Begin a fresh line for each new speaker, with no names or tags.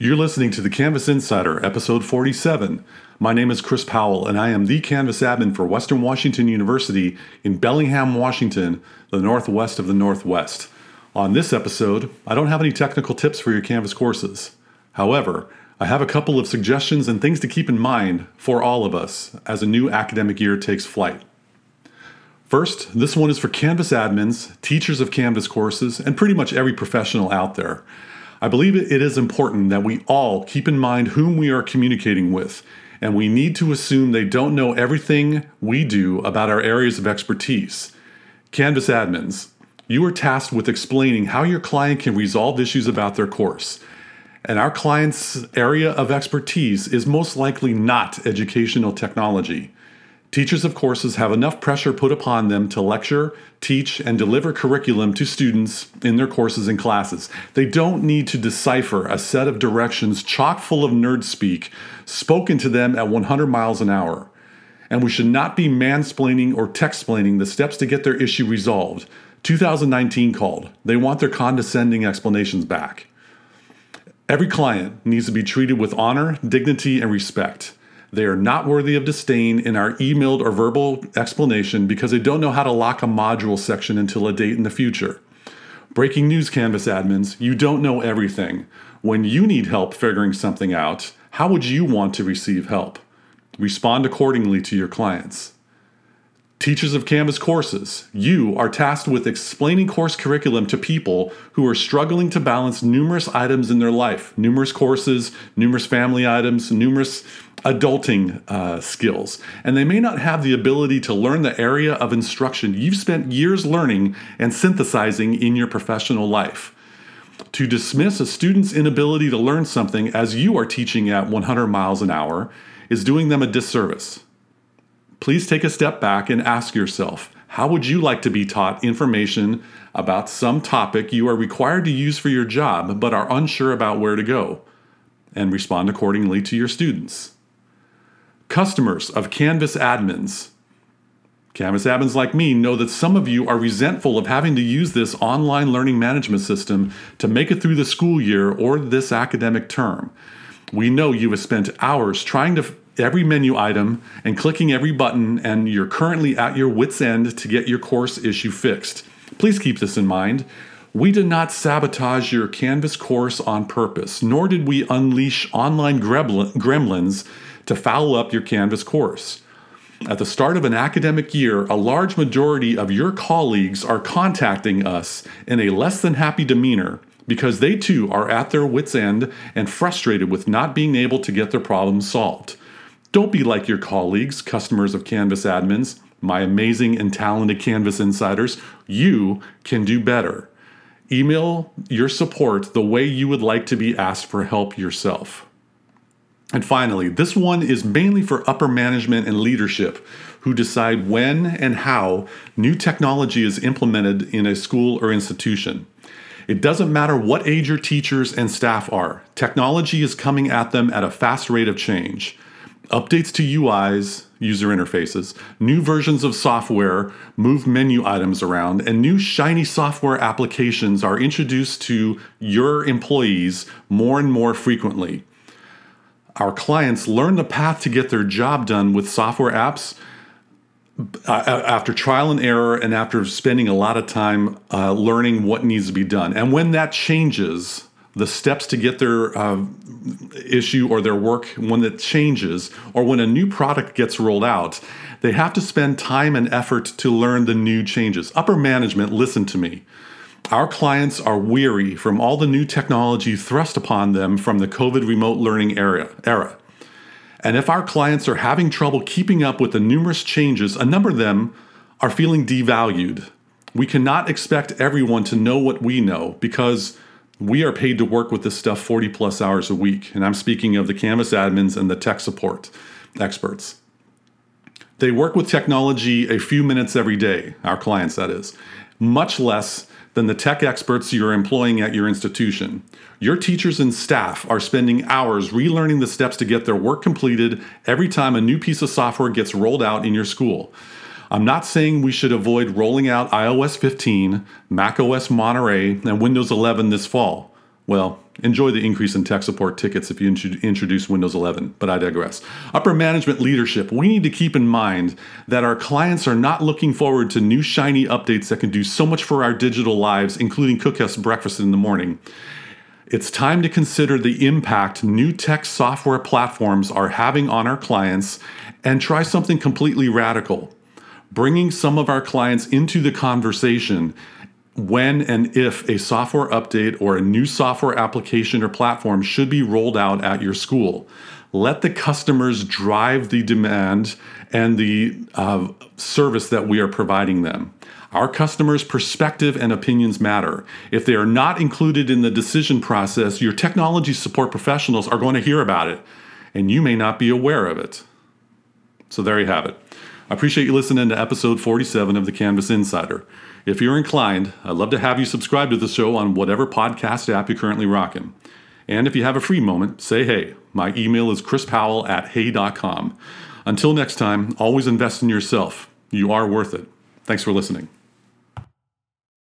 You're listening to the Canvas Insider, episode 47. My name is Chris Powell, and I am the Canvas admin for Western Washington University in Bellingham, Washington, the northwest of the Northwest. On this episode, I don't have any technical tips for your Canvas courses. However, I have a couple of suggestions and things to keep in mind for all of us as a new academic year takes flight. First, this one is for Canvas admins, teachers of Canvas courses, and pretty much every professional out there. I believe it is important that we all keep in mind whom we are communicating with, and we need to assume they don't know everything we do about our areas of expertise. Canvas admins, you are tasked with explaining how your client can resolve issues about their course. And our client's area of expertise is most likely not educational technology. Teachers of courses have enough pressure put upon them to lecture, teach, and deliver curriculum to students in their courses and classes. They don't need to decipher a set of directions chock full of nerd speak spoken to them at 100 miles an hour. And we should not be mansplaining or techsplaining the steps to get their issue resolved. 2019 called. They want their condescending explanations back. Every client needs to be treated with honor, dignity, and respect. They are not worthy of disdain in our emailed or verbal explanation because they don't know how to lock a module section until a date in the future. Breaking news Canvas admins, you don't know everything. When you need help figuring something out, how would you want to receive help? Respond accordingly to your clients. Teachers of Canvas courses, you are tasked with explaining course curriculum to people who are struggling to balance numerous items in their life numerous courses, numerous family items, numerous adulting uh, skills. And they may not have the ability to learn the area of instruction you've spent years learning and synthesizing in your professional life. To dismiss a student's inability to learn something as you are teaching at 100 miles an hour is doing them a disservice please take a step back and ask yourself how would you like to be taught information about some topic you are required to use for your job but are unsure about where to go? And respond accordingly to your students. Customers of Canvas admins. Canvas admins like me know that some of you are resentful of having to use this online learning management system to make it through the school year or this academic term. We know you have spent hours trying to every menu item and clicking every button, and you're currently at your wits' end to get your course issue fixed. Please keep this in mind. We did not sabotage your Canvas course on purpose, nor did we unleash online gremlins to foul up your Canvas course. At the start of an academic year, a large majority of your colleagues are contacting us in a less than happy demeanor because they too are at their wits' end and frustrated with not being able to get their problems solved. Don't be like your colleagues, customers of Canvas admins, my amazing and talented Canvas insiders. You can do better. Email your support the way you would like to be asked for help yourself. And finally, this one is mainly for upper management and leadership who decide when and how new technology is implemented in a school or institution. It doesn't matter what age your teachers and staff are, technology is coming at them at a fast rate of change updates to UIs, user interfaces, new versions of software move menu items around, and new shiny software applications are introduced to your employees more and more frequently. Our clients learn the path to get their job done with software apps uh, after trial and error and after spending a lot of time uh, learning what needs to be done. And when that changes, the steps to get their uh, issue or their work when it changes or when a new product gets rolled out, they have to spend time and effort to learn the new changes. Upper management, listen to me. Our clients are weary from all the new technology thrust upon them from the COVID remote learning era. era. And if our clients are having trouble keeping up with the numerous changes, a number of them are feeling devalued. We cannot expect everyone to know what we know because we are paid to work with this stuff 40 plus hours a week. And I'm speaking of the Canvas admins and the tech support experts. They work with technology a few minutes every day, our clients, that is, much less than the tech experts you're employing at your institution. Your teachers and staff are spending hours relearning the steps to get their work completed every time a new piece of software gets rolled out in your school. I'm not saying we should avoid rolling out iOS 15, macOS Monterey, and Windows 11 this fall. Well, enjoy the increase in tech support tickets if you introduce Windows 11, but I digress. Upper management leadership, we need to keep in mind that our clients are not looking forward to new shiny updates that can do so much for our digital lives, including cook us breakfast in the morning. It's time to consider the impact new tech software platforms are having on our clients and try something completely radical. Bringing some of our clients into the conversation when and if a software update or a new software application or platform should be rolled out at your school. Let the customers drive the demand and the uh, service that we are providing them. Our customers' perspective and opinions matter. If they are not included in the decision process, your technology support professionals are going to hear about it, and you may not be aware of it. So there you have it. I appreciate you listening to episode 47 of the Canvas Insider. If you're inclined, I'd love to have you subscribe to the show on whatever podcast app you're currently rocking. And if you have a free moment, say hey. My email is chrispowell at hey.com. Until next time, always invest in yourself. You are worth it. Thanks for listening.